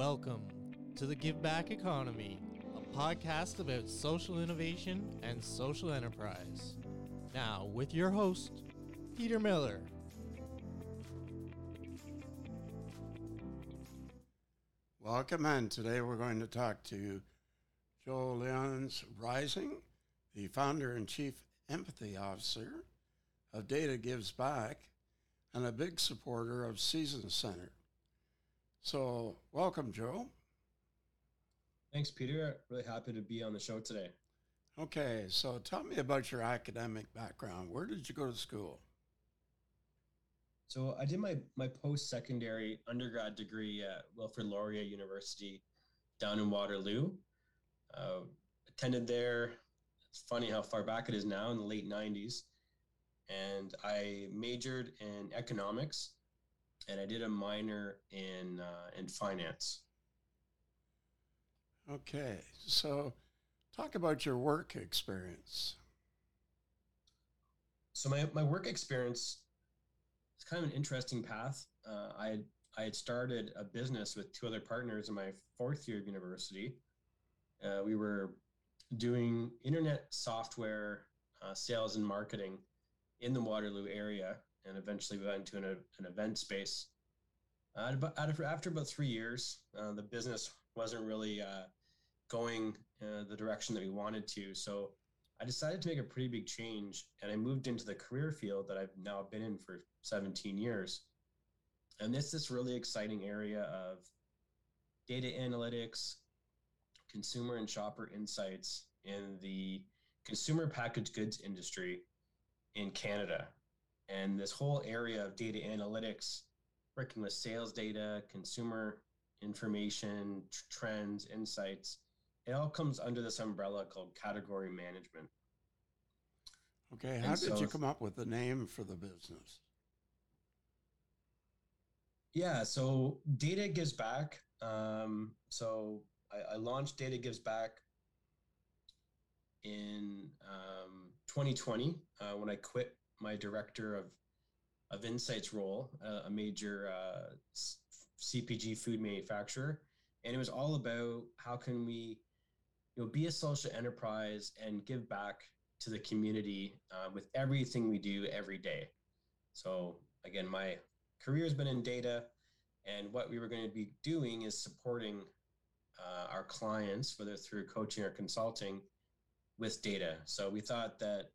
Welcome to the Give Back Economy, a podcast about social innovation and social enterprise. Now, with your host, Peter Miller. Welcome, and today we're going to talk to Joe Lyons Rising, the founder and chief empathy officer of Data Gives Back, and a big supporter of Seasons Center. So, welcome, Joe. Thanks, Peter. Really happy to be on the show today. Okay, so tell me about your academic background. Where did you go to school? So I did my my post secondary undergrad degree at Wilfrid Laurier University down in Waterloo. Uh, attended there. It's funny how far back it is now in the late '90s, and I majored in economics, and I did a minor in uh, in finance. Okay, so talk about your work experience. So my my work experience is kind of an interesting path. Uh, I had I had started a business with two other partners in my fourth year of university. Uh, we were doing internet software uh, sales and marketing in the Waterloo area, and eventually we went into an, an event space. Uh, after about three years, uh, the business wasn't really uh, going uh, the direction that we wanted to. So I decided to make a pretty big change and I moved into the career field that I've now been in for 17 years. And it's this really exciting area of data analytics, consumer and shopper insights in the consumer packaged goods industry in Canada. And this whole area of data analytics, working with sales data, consumer information, tr- trends, insights, it all comes under this umbrella called category management. Okay, how and did so, you come up with the name for the business? Yeah, so Data Gives Back. Um, so I, I, launched Data Gives Back in um, 2020 uh, when I quit my director of of insights role, uh, a major uh, CPG food manufacturer, and it was all about how can we you know be a social enterprise and give back to the community uh, with everything we do every day. So again my career has been in data and what we were going to be doing is supporting uh, our clients whether through coaching or consulting with data. So we thought that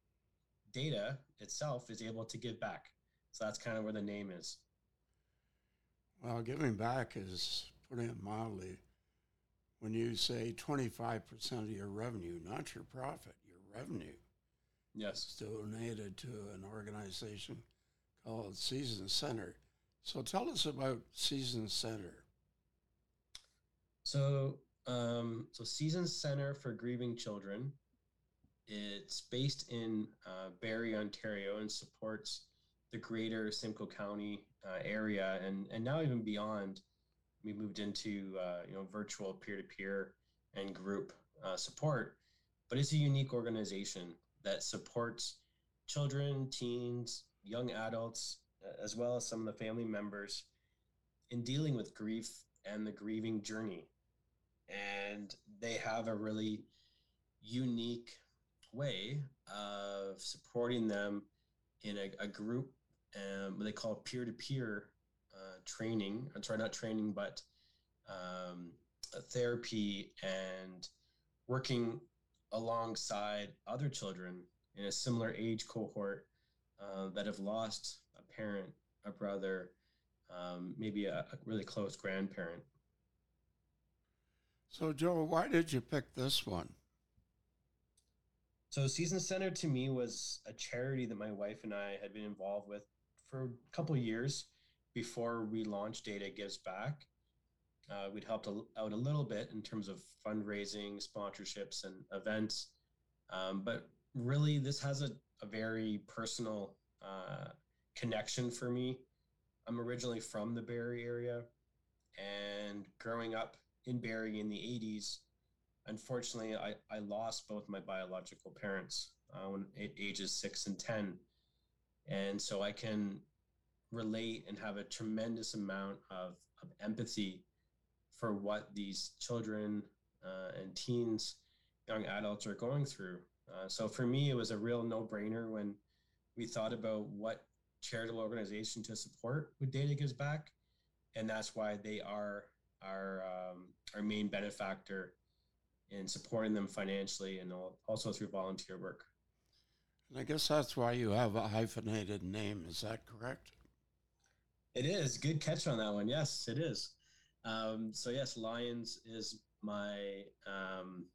data itself is able to give back so that's kind of where the name is well giving back is putting it mildly when you say 25% of your revenue, not your profit, your revenue. Yes. Is donated to an organization called Seasons Center. So tell us about Seasons Center. So, um, so Seasons Center for Grieving Children. It's based in uh, Barrie, Ontario, and supports the greater Simcoe County uh, area, and and now even beyond. We moved into uh, you know virtual peer-to-peer and group uh, support. But it's a unique organization that supports children teens young adults as well as some of the family members in dealing with grief and the grieving journey. And they have a really unique way of supporting them in a, a group um, they call peer-to-peer uh, training. I'm sorry, not training, but um, therapy and working alongside other children in a similar age cohort uh, that have lost a parent, a brother, um, maybe a, a really close grandparent. So, Joe, why did you pick this one? So, Seasons Center to me was a charity that my wife and I had been involved with for a couple years before we launched Data Gives Back. Uh, we'd helped out a little bit in terms of fundraising, sponsorships, and events. Um, but really, this has a, a very personal uh, connection for me. I'm originally from the Barrie area, and growing up in Barrie in the 80s, unfortunately, I, I lost both my biological parents uh, when ages six and 10. And so I can relate and have a tremendous amount of, of empathy for what these children uh, and teens, young adults are going through. Uh, so for me, it was a real no brainer when we thought about what charitable organization to support with Data Gives Back. And that's why they are our, um, our main benefactor in supporting them financially and also through volunteer work. And I guess that's why you have a hyphenated name. Is that correct? It is. Good catch on that one. Yes, it is. Um, so yes, Lyons is my um,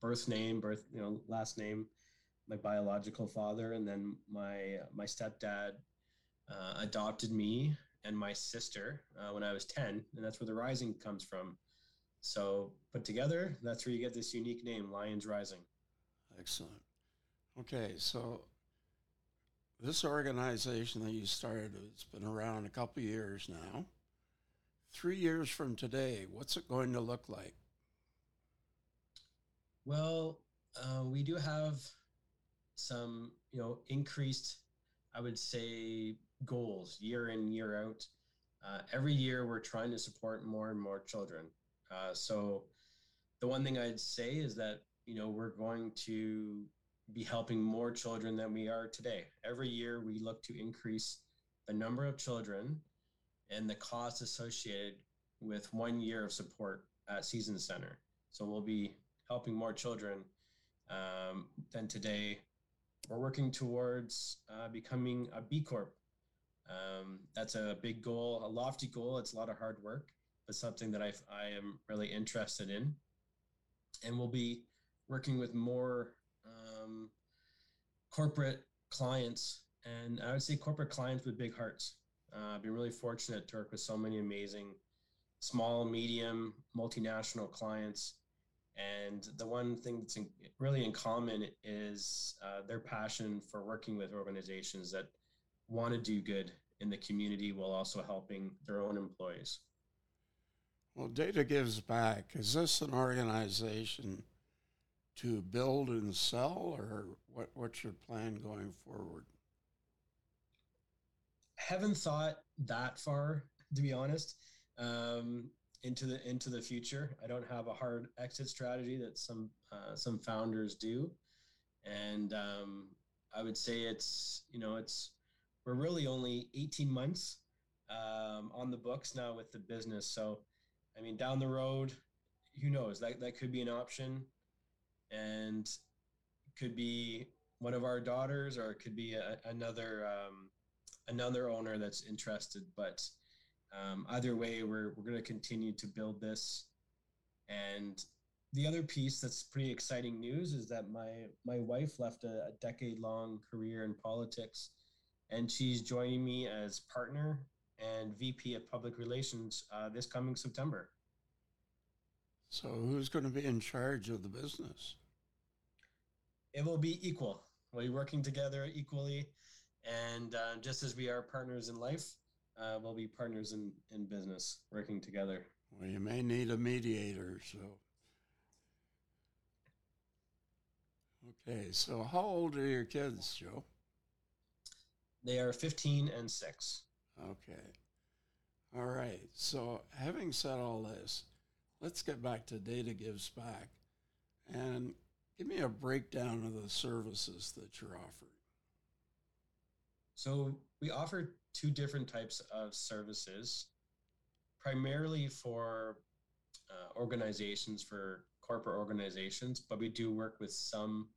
birth name, birth you know last name, my biological father, and then my my stepdad uh, adopted me and my sister uh, when I was ten, and that's where the Rising comes from. So put together, that's where you get this unique name, Lyons Rising. Excellent. Okay, so this organization that you started, it's been around a couple years now. Three years from today, what's it going to look like? Well, uh, we do have some, you know, increased, I would say, goals year in, year out. Uh, every year, we're trying to support more and more children. Uh, so, the one thing I'd say is that, you know, we're going to be helping more children than we are today. Every year, we look to increase the number of children and the cost associated with one year of support at Seasons Center. So we'll be helping more children um, than today. We're working towards uh, becoming a B Corp. Um, that's a big goal, a lofty goal. It's a lot of hard work, but something that I, I am really interested in. And we'll be working with more um, corporate clients, and I would say corporate clients with big hearts. Uh, I've been really fortunate to work with so many amazing small, medium, multinational clients. And the one thing that's in, really in common is uh, their passion for working with organizations that want to do good in the community while also helping their own employees. Well, Data Gives Back, is this an organization to build and sell, or what, what's your plan going forward? Haven't thought that far, to be honest, um, into the into the future. I don't have a hard exit strategy that some uh, some founders do, and um, I would say it's you know it's we're really only 18 months um, on the books now with the business. So, I mean, down the road, who knows? That that could be an option. And could be one of our daughters or it could be a, another um, another owner that's interested. But um, either way we're, we're going to continue to build this. And the other piece that's pretty exciting news is that my my wife left a, a decade long career in politics and she's joining me as partner and vp of public relations uh, this coming september so who's going to be in charge of the business it will be equal. We'll be working together equally, and uh, just as we are partners in life, uh, we'll be partners in in business, working together. Well, you may need a mediator. So, okay. So, how old are your kids, Joe? They are fifteen and six. Okay. All right. So, having said all this, let's get back to Data Gives Back. And Give me a breakdown of the services that you're offering. So, we offer two different types of services, primarily for uh, organizations, for corporate organizations, but we do work with some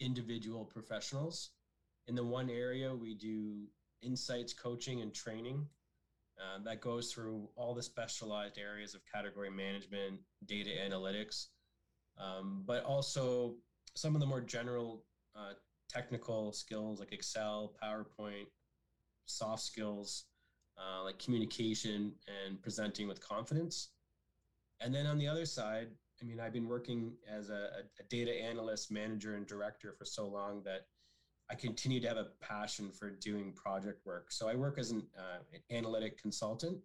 individual professionals. In the one area, we do insights coaching and training. Uh, that goes through all the specialized areas of category management, data analytics, um, but also some of the more general uh, technical skills like Excel, PowerPoint, soft skills uh, like communication and presenting with confidence. And then on the other side, I mean, I've been working as a, a data analyst, manager, and director for so long that I continue to have a passion for doing project work. So I work as an uh, analytic consultant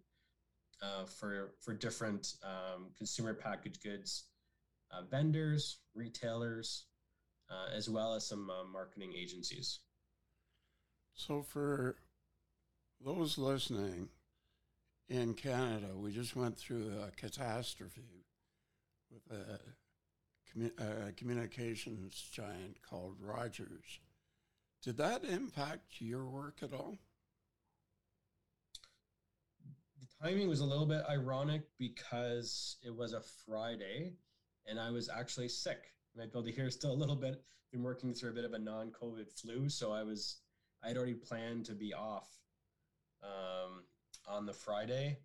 uh, for for different um, consumer packaged goods uh, vendors, retailers, uh, as well as some uh, marketing agencies. So, for those listening, in Canada. We just went through a catastrophe with a, commu- a communications giant called Rogers. Did that impact your work at all? The timing was a little bit ironic because it was a Friday and I was actually sick. You might be able to hear still a little bit. Been working through a bit of a non-COVID flu, so I was I had already planned to be off um, on the Friday,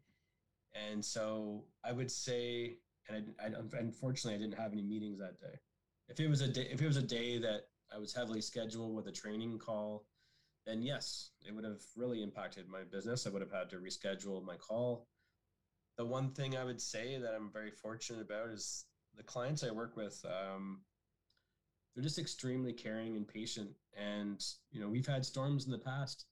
and so I would say, and I, I, unfortunately I didn't have any meetings that day. If it was a day, if it was a day that I was heavily scheduled with a training call, then yes, it would have really impacted my business. I would have had to reschedule my call. The one thing I would say that I'm very fortunate about is the clients I work with. Um, they're just extremely caring and patient. And you know, we've had storms in the past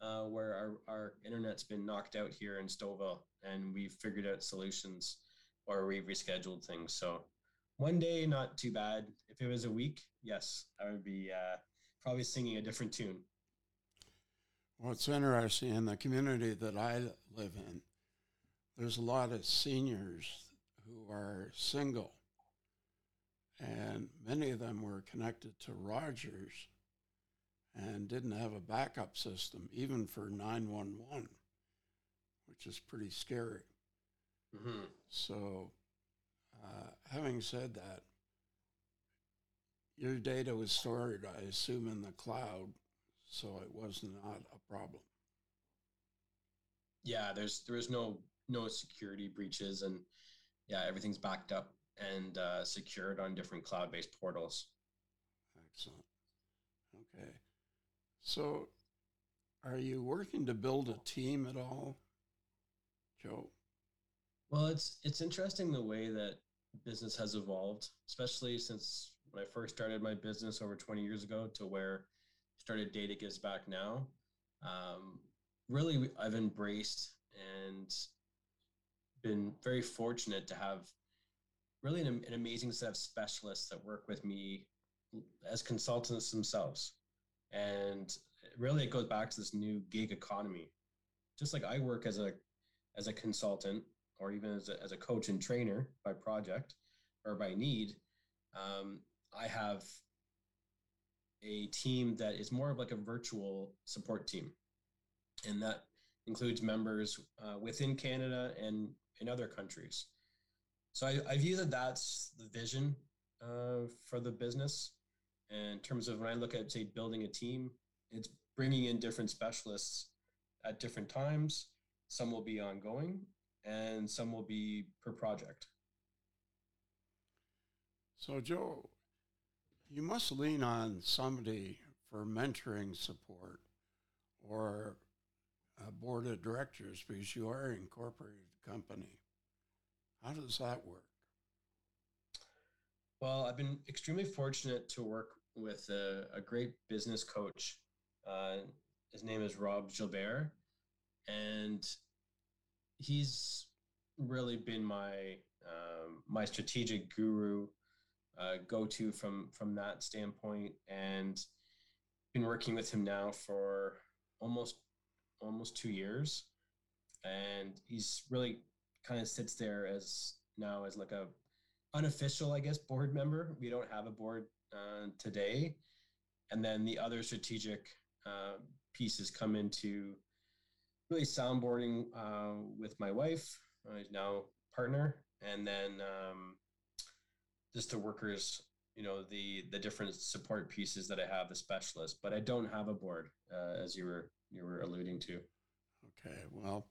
uh, where our, our internet's been knocked out here in Stouffville, and we've figured out solutions or we've rescheduled things. So one day, not too bad. If it was a week, yes, I would be uh, probably singing a different tune. Well, it's interesting in the community that I live in. There's a lot of seniors who are single and many of them were connected to Rogers and didn't have a backup system, even for 911, which is pretty scary. Mm-hmm. So, uh, having said that, your data was stored, I assume, in the cloud, so it was not a problem. Yeah, there's there was no no security breaches, and yeah, everything's backed up and uh, secured on different cloud-based portals. Excellent. Okay. So, are you working to build a team at all, Joe? Well, it's it's interesting the way that business has evolved, especially since when I first started my business over 20 years ago to where I started Data Gives Back now. Um, really, I've embraced and been very fortunate to have really an, an amazing set of specialists that work with me as consultants themselves. And really it goes back to this new gig economy. Just like I work as a as a consultant or even as a, as a coach and trainer by project or by need, um, I have a team that is more of like a virtual support team. And that includes members uh, within Canada and in other countries. So I, I view that that's the vision uh, for the business. And in terms of when I look at, say, building a team, it's bringing in different specialists at different times. Some will be ongoing and some will be per project. So, Joe, you must lean on somebody for mentoring support or a board of directors because you are an incorporated company. How does that work? Well, I've been extremely fortunate to work with a, a great business coach. Uh, his name is Rob Gilbert, and he's really been my um, my strategic guru, uh, go to from from that standpoint, and been working with him now for almost almost two years, and he's really kind of sits there as now as like a unofficial, I guess, board member. We don't have a board uh, today, and then the other strategic uh, pieces come into really soundboarding uh, with my wife, uh, now partner, and then um, just the workers. You know the the different support pieces that I have, the specialist, but I don't have a board, uh, as you were you were alluding to. Okay, well,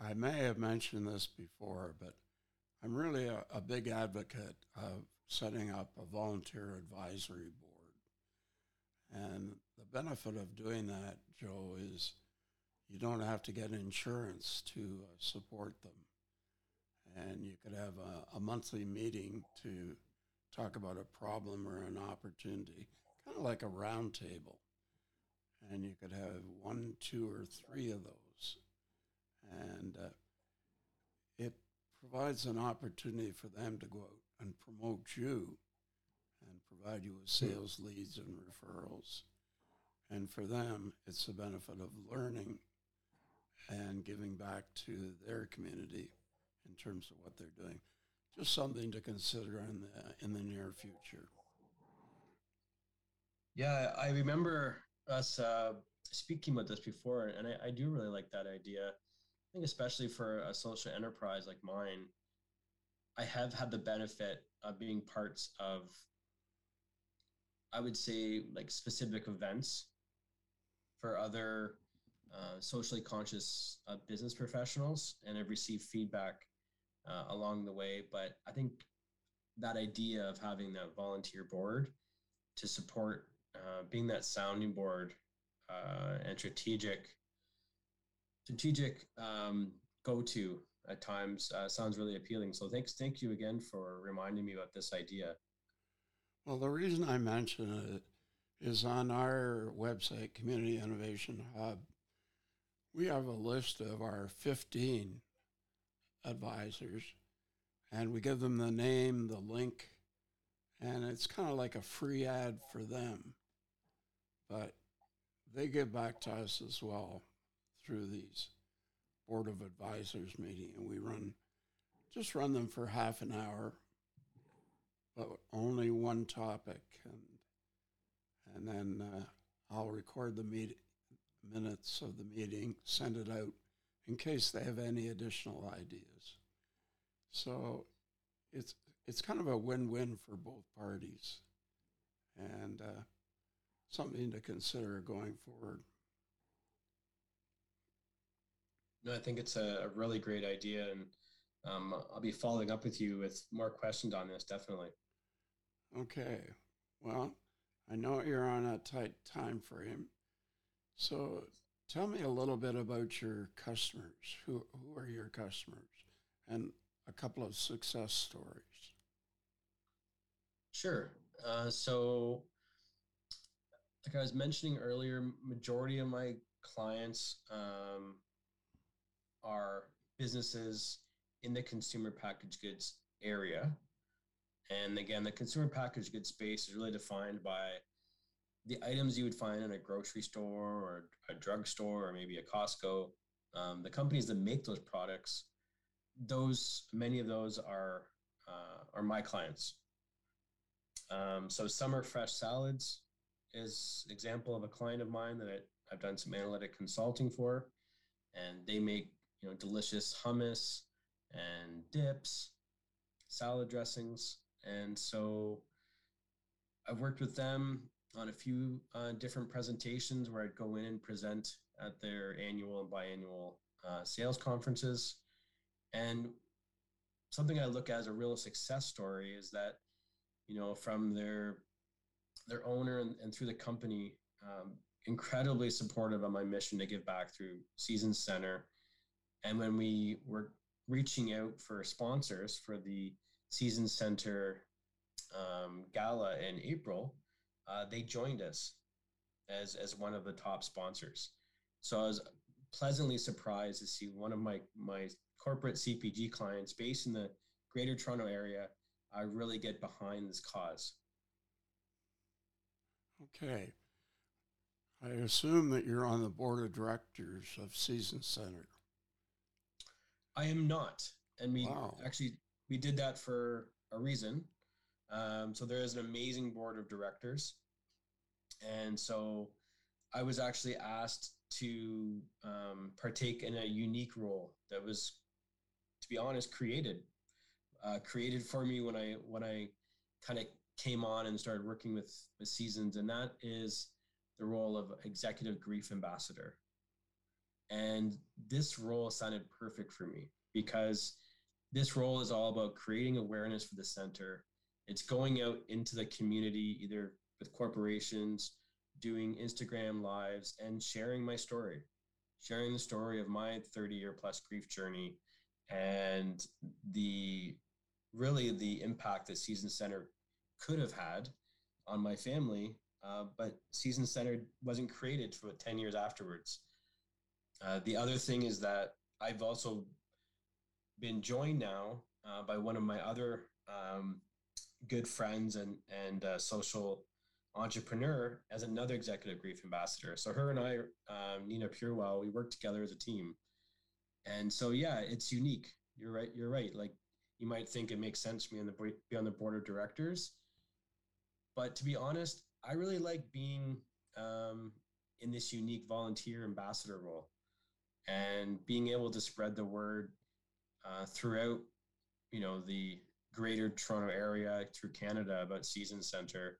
I may have mentioned this before, but I'm really a, a big advocate of setting up a volunteer advisory board. And the benefit of doing that, Joe, is you don't have to get insurance to uh, support them. And you could have a, a, monthly meeting to talk about a problem or an opportunity, kind of like a roundtable. And you could have one, two, or three of those and uh, it provides an opportunity for them to go out and promote you and provide you with sales leads and referrals. And for them, it's the benefit of learning and giving back to their community in terms of what they're doing. Just something to consider in the in the near future. Yeah, I remember us uh, speaking about this before, and I, I do really like that idea. I think especially for a social enterprise like mine, I have had the benefit of being parts of, I would say, like specific events for other uh, socially conscious uh, business professionals, and I've received feedback uh, along the way. But I think that idea of having that volunteer board to support uh, being that sounding board uh, and strategic strategic um, go-to at times sounds really appealing. So thanks, thank you again for reminding me about this idea. Well, the reason I mention it is on our website, Community Innovation Hub. We have a list of our 15 advisors, and we give them the name, the link, and it's kind of like a free ad for them. But they give back to us as well through these board of advisors meeting, and we run just run them for half an hour, but only one topic, and and then uh, I'll record the meet minutes of the meeting, send it out in case they have any additional ideas. So it's it's kind of a win-win for both parties, and uh, something to consider going forward. No, I think it's a, a really great idea, and um, I'll be following up with you with more questions on this. Definitely. Okay. Well, I know you're on a tight time frame, so tell me a little bit about your customers. Who who are your customers, and a couple of success stories. Sure. Uh, so, like I was mentioning earlier, majority of my clients um, are businesses in the consumer packaged goods area. And again, the consumer packaged goods space is really defined by the items you would find in a grocery store or a drugstore or maybe a Costco. Um, the companies that make those products, those many of those are uh, are my clients. Um, so Summer Fresh Salads is example of a client of mine that I, I've done some analytic consulting for, and they make you know delicious hummus and dips, salad dressings, and so I've worked with them on a few uh, different presentations where I'd go in and present at their annual and biannual uh, sales conferences. And something I look at as a real success story is that, you know, from their their owner and, and through the company, um, incredibly supportive of my mission to give back through Seasons Center. And when we were reaching out for sponsors for the Seasons Center um, gala in April, uh, they joined us as as one of the top sponsors. So I was pleasantly surprised to see one of my my corporate CPG clients based in the Greater Toronto area I really get behind this cause. Okay. I assume that you're on the board of directors of Seasons Center. I am not, and we Wow. actually we did that for a reason. Um, so there is an amazing board of directors, and so I was actually asked to um, partake in a unique role that was, to be honest, created uh, created for me when I when I kind of came on and started working with with Seasons, and that is the role of executive grief ambassador. And this role sounded perfect for me because this role is all about creating awareness for the center. It's going out into the community, either with corporations, doing Instagram lives, and sharing my story, sharing the story of my 30 year plus grief journey and the really the impact that Seasons Center could have had on my family. Uh, but Seasons Center wasn't created for 10 years afterwards. Uh, the other thing is that I've also been joined now uh, by one of my other um, good friends and and uh, social entrepreneur as another executive grief ambassador. So her and I, um, Nina Purewell, we work together as a team, And so, yeah, it's unique. You're right. You're right. Like you might think it makes sense for me on the be on the board of directors, but to be honest, I really like being um, in this unique volunteer ambassador role and being able to spread the word uh, throughout, you know, the greater Toronto area through Canada about Seasons Center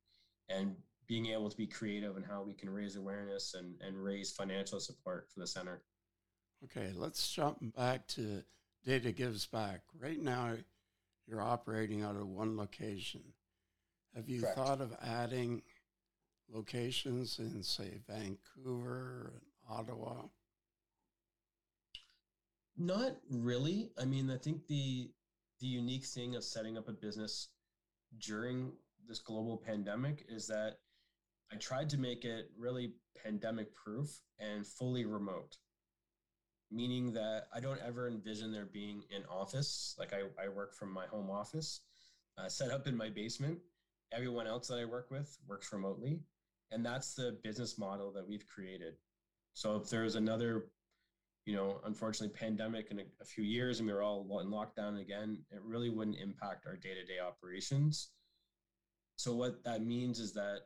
and being able to be creative in how we can raise awareness and, and raise financial support for the center. Okay, let's jump back to Data Gives Back. Right now, you're operating out of one location. Have you Correct. thought of adding locations in, say, Vancouver and Ottawa? Not really. I mean, I think the the unique thing of setting up a business during this global pandemic is that I tried to make it really pandemic proof and fully remote, meaning that I don't ever envision there being an office. Like I, I work from my home office, uh, set up in my basement. Everyone else that I work with works remotely. And that's the business model that we've created. So if there's another, you know, unfortunately pandemic in a, a few years and we were all in lockdown again, it really wouldn't impact our day-to-day operations. So what that means is that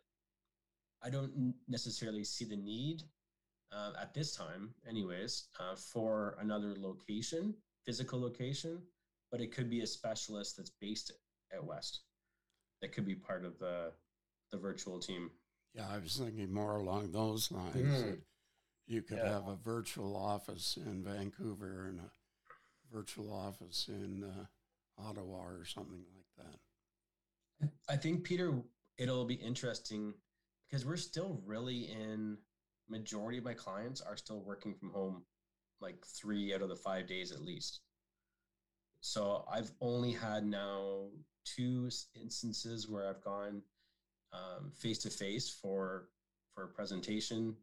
I don't necessarily see the need uh, at this time, anyways, uh, for another location, physical location, but it could be a specialist that's based at West that could be part of the the virtual team. Yeah, I was thinking more along those lines. Mm. You could yeah. have a virtual office in Vancouver and a virtual office in uh, Ottawa or something like that. I think Peter, it'll be interesting because we're still really in majority of my clients are still working from home like three out of the five days at least so i've only had now two instances where i've gone face to face for for a presentation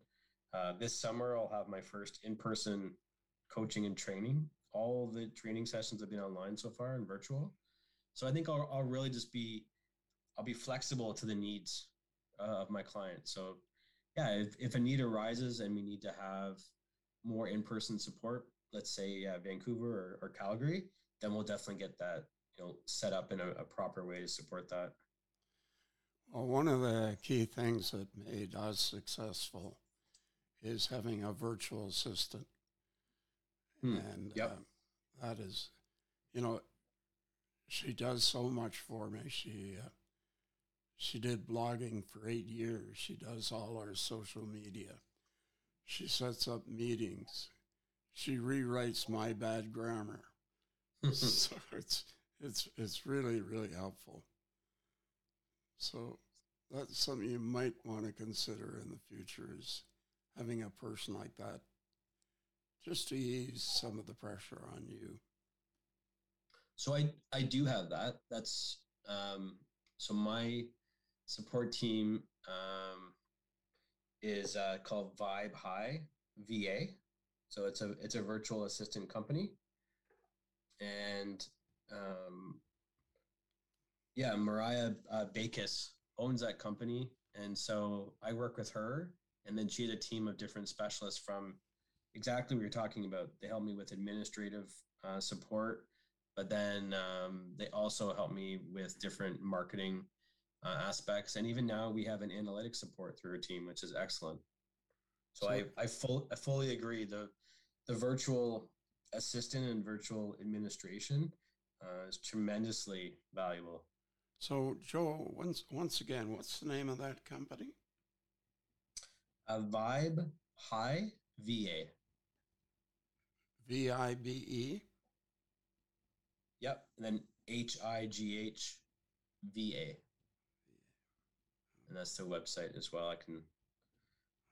uh, this summer i'll have my first in-person coaching and training all the training sessions have been online so far and virtual so i think i'll, I'll really just be i'll be flexible to the needs uh, of my clients. So, yeah, if, if a need arises and we need to have more in-person support, let's say uh, Vancouver or, or, Calgary, then we'll definitely get that you know set up in a, a proper way to support that. Well, one of the key things that made us successful is having a virtual assistant, hmm. and yep. uh, that is, you know, she does so much for me. She uh, she did blogging for eight years. She does all our social media. She sets up meetings. She rewrites my bad grammar. so it's it's it's really really helpful. So that's something you might want to consider in the future is having a person like that just to ease some of the pressure on you. So I I do have that. That's um, so my support team um, is uh, called Vibe High VA. So it's a it's a virtual assistant company, and um, yeah, Mariah uh, Bakis owns that company, and so I work with her, and then she had a team of different specialists from exactly what you're talking about. They helped me with administrative uh, support, but then um, they also helped me with different marketing uh, aspects. And even now we have an analytics support through a team, which is excellent. So, so I, I, full, I fully agree. The, the virtual assistant and virtual administration uh, is tremendously valuable. So, Joe, once once again, what's the name of that company? A Vibe High VA. V I B E. Yep, and then H I G H V A and that's the website as well. I can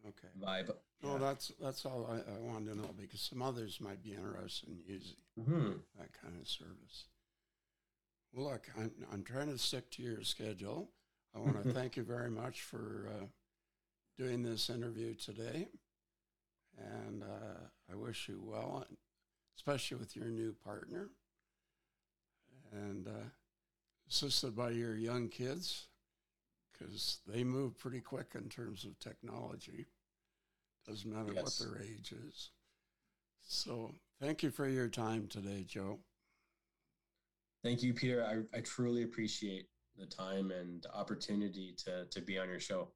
okay vibe. Oh, yeah. that's that's all I, I, wanted to know because some others might be interested in using mm-hmm. that kind of service. Well, look, I'm I'm trying to stick to your schedule. I want to thank you very much for uh, doing this interview today, and uh, I wish you well, especially with your new partner, and uh, assisted by your young kids because they move pretty quick in terms of technology. Doesn't matter yes. what their age is. So Thank you for your time today, Joe. Thank you, Peter. I, I truly appreciate the time and opportunity to, to be on your show.